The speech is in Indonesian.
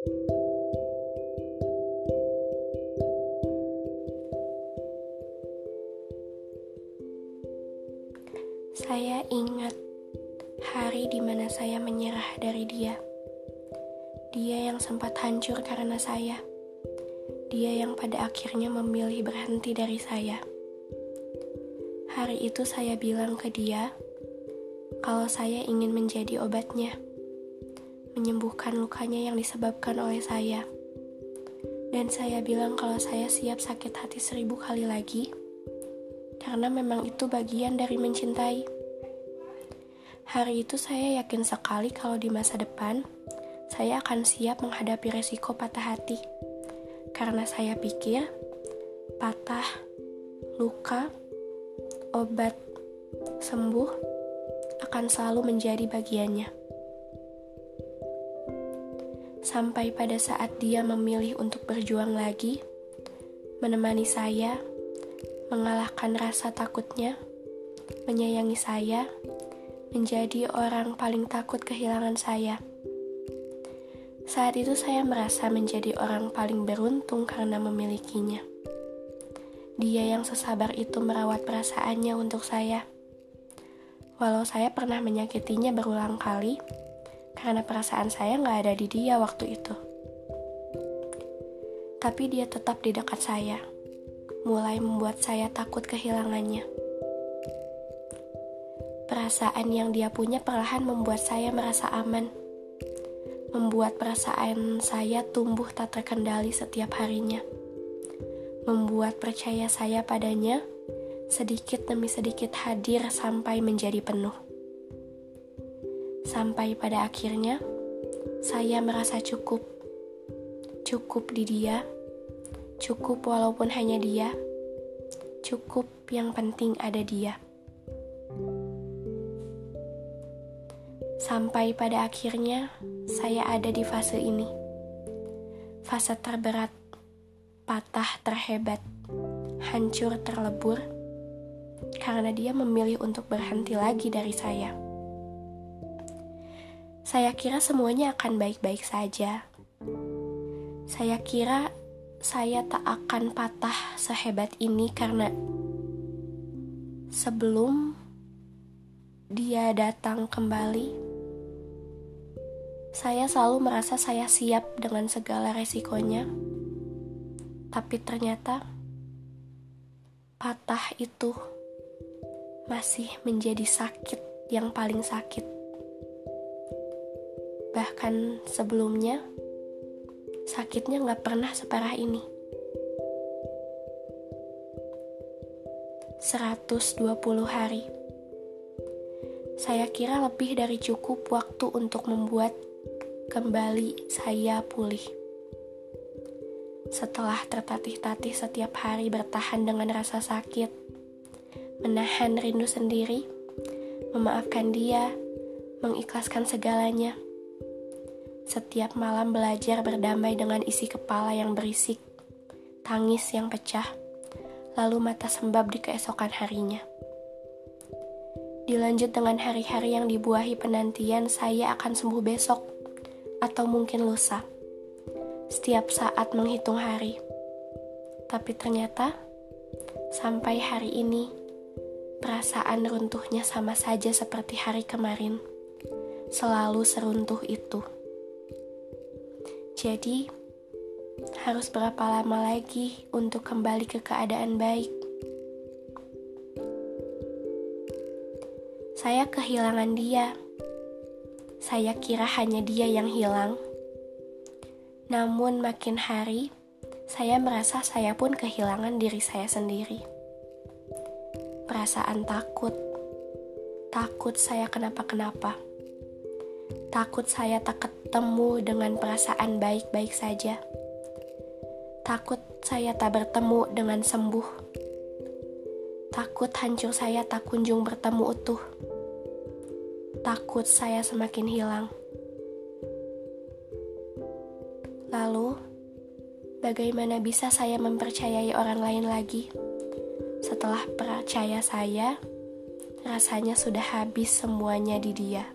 Saya ingat hari di mana saya menyerah dari dia. Dia yang sempat hancur karena saya. Dia yang pada akhirnya memilih berhenti dari saya. Hari itu saya bilang ke dia kalau saya ingin menjadi obatnya, menyembuhkan lukanya yang disebabkan oleh saya. Dan saya bilang kalau saya siap sakit hati seribu kali lagi, karena memang itu bagian dari mencintai. Hari itu saya yakin sekali kalau di masa depan saya akan siap menghadapi resiko patah hati. Karena saya pikir patah, luka, obat, sembuh akan selalu menjadi bagiannya. Sampai pada saat dia memilih untuk berjuang lagi, menemani saya, mengalahkan rasa takutnya, menyayangi saya, menjadi orang paling takut kehilangan saya. Saat itu saya merasa menjadi orang paling beruntung karena memilikinya. Dia yang sesabar itu merawat perasaannya untuk saya. Walau saya pernah menyakitinya berulang kali, karena perasaan saya nggak ada di dia waktu itu. Tapi dia tetap di dekat saya, mulai membuat saya takut kehilangannya. Perasaan yang dia punya perlahan membuat saya merasa aman. Membuat perasaan saya tumbuh tak terkendali setiap harinya. Membuat percaya saya padanya sedikit demi sedikit hadir sampai menjadi penuh. Sampai pada akhirnya, saya merasa cukup. Cukup di dia, cukup walaupun hanya dia, cukup yang penting ada dia. Sampai pada akhirnya saya ada di fase ini. Fase terberat, patah terhebat, hancur terlebur, karena dia memilih untuk berhenti lagi dari saya. Saya kira semuanya akan baik-baik saja. Saya kira saya tak akan patah sehebat ini karena sebelum dia datang kembali, saya selalu merasa saya siap dengan segala resikonya, tapi ternyata patah itu masih menjadi sakit yang paling sakit. Bahkan sebelumnya, sakitnya nggak pernah separah ini. 120 hari. Saya kira lebih dari cukup waktu untuk membuat kembali saya pulih. Setelah tertatih-tatih setiap hari bertahan dengan rasa sakit, menahan rindu sendiri, memaafkan dia, mengikhlaskan segalanya. Setiap malam belajar berdamai dengan isi kepala yang berisik, tangis yang pecah, lalu mata sembab di keesokan harinya. Dilanjut dengan hari-hari yang dibuahi penantian, saya akan sembuh besok atau mungkin lusa. Setiap saat menghitung hari. Tapi ternyata sampai hari ini perasaan runtuhnya sama saja seperti hari kemarin. Selalu seruntuh itu. Jadi, harus berapa lama lagi untuk kembali ke keadaan baik? Saya kehilangan dia saya kira hanya dia yang hilang. Namun makin hari, saya merasa saya pun kehilangan diri saya sendiri. Perasaan takut, takut saya kenapa-kenapa. Takut saya tak dengan perasaan baik-baik saja. Takut saya tak bertemu dengan sembuh. Takut hancur saya tak kunjung bertemu utuh takut saya semakin hilang. Lalu, bagaimana bisa saya mempercayai orang lain lagi? Setelah percaya saya, rasanya sudah habis semuanya di dia.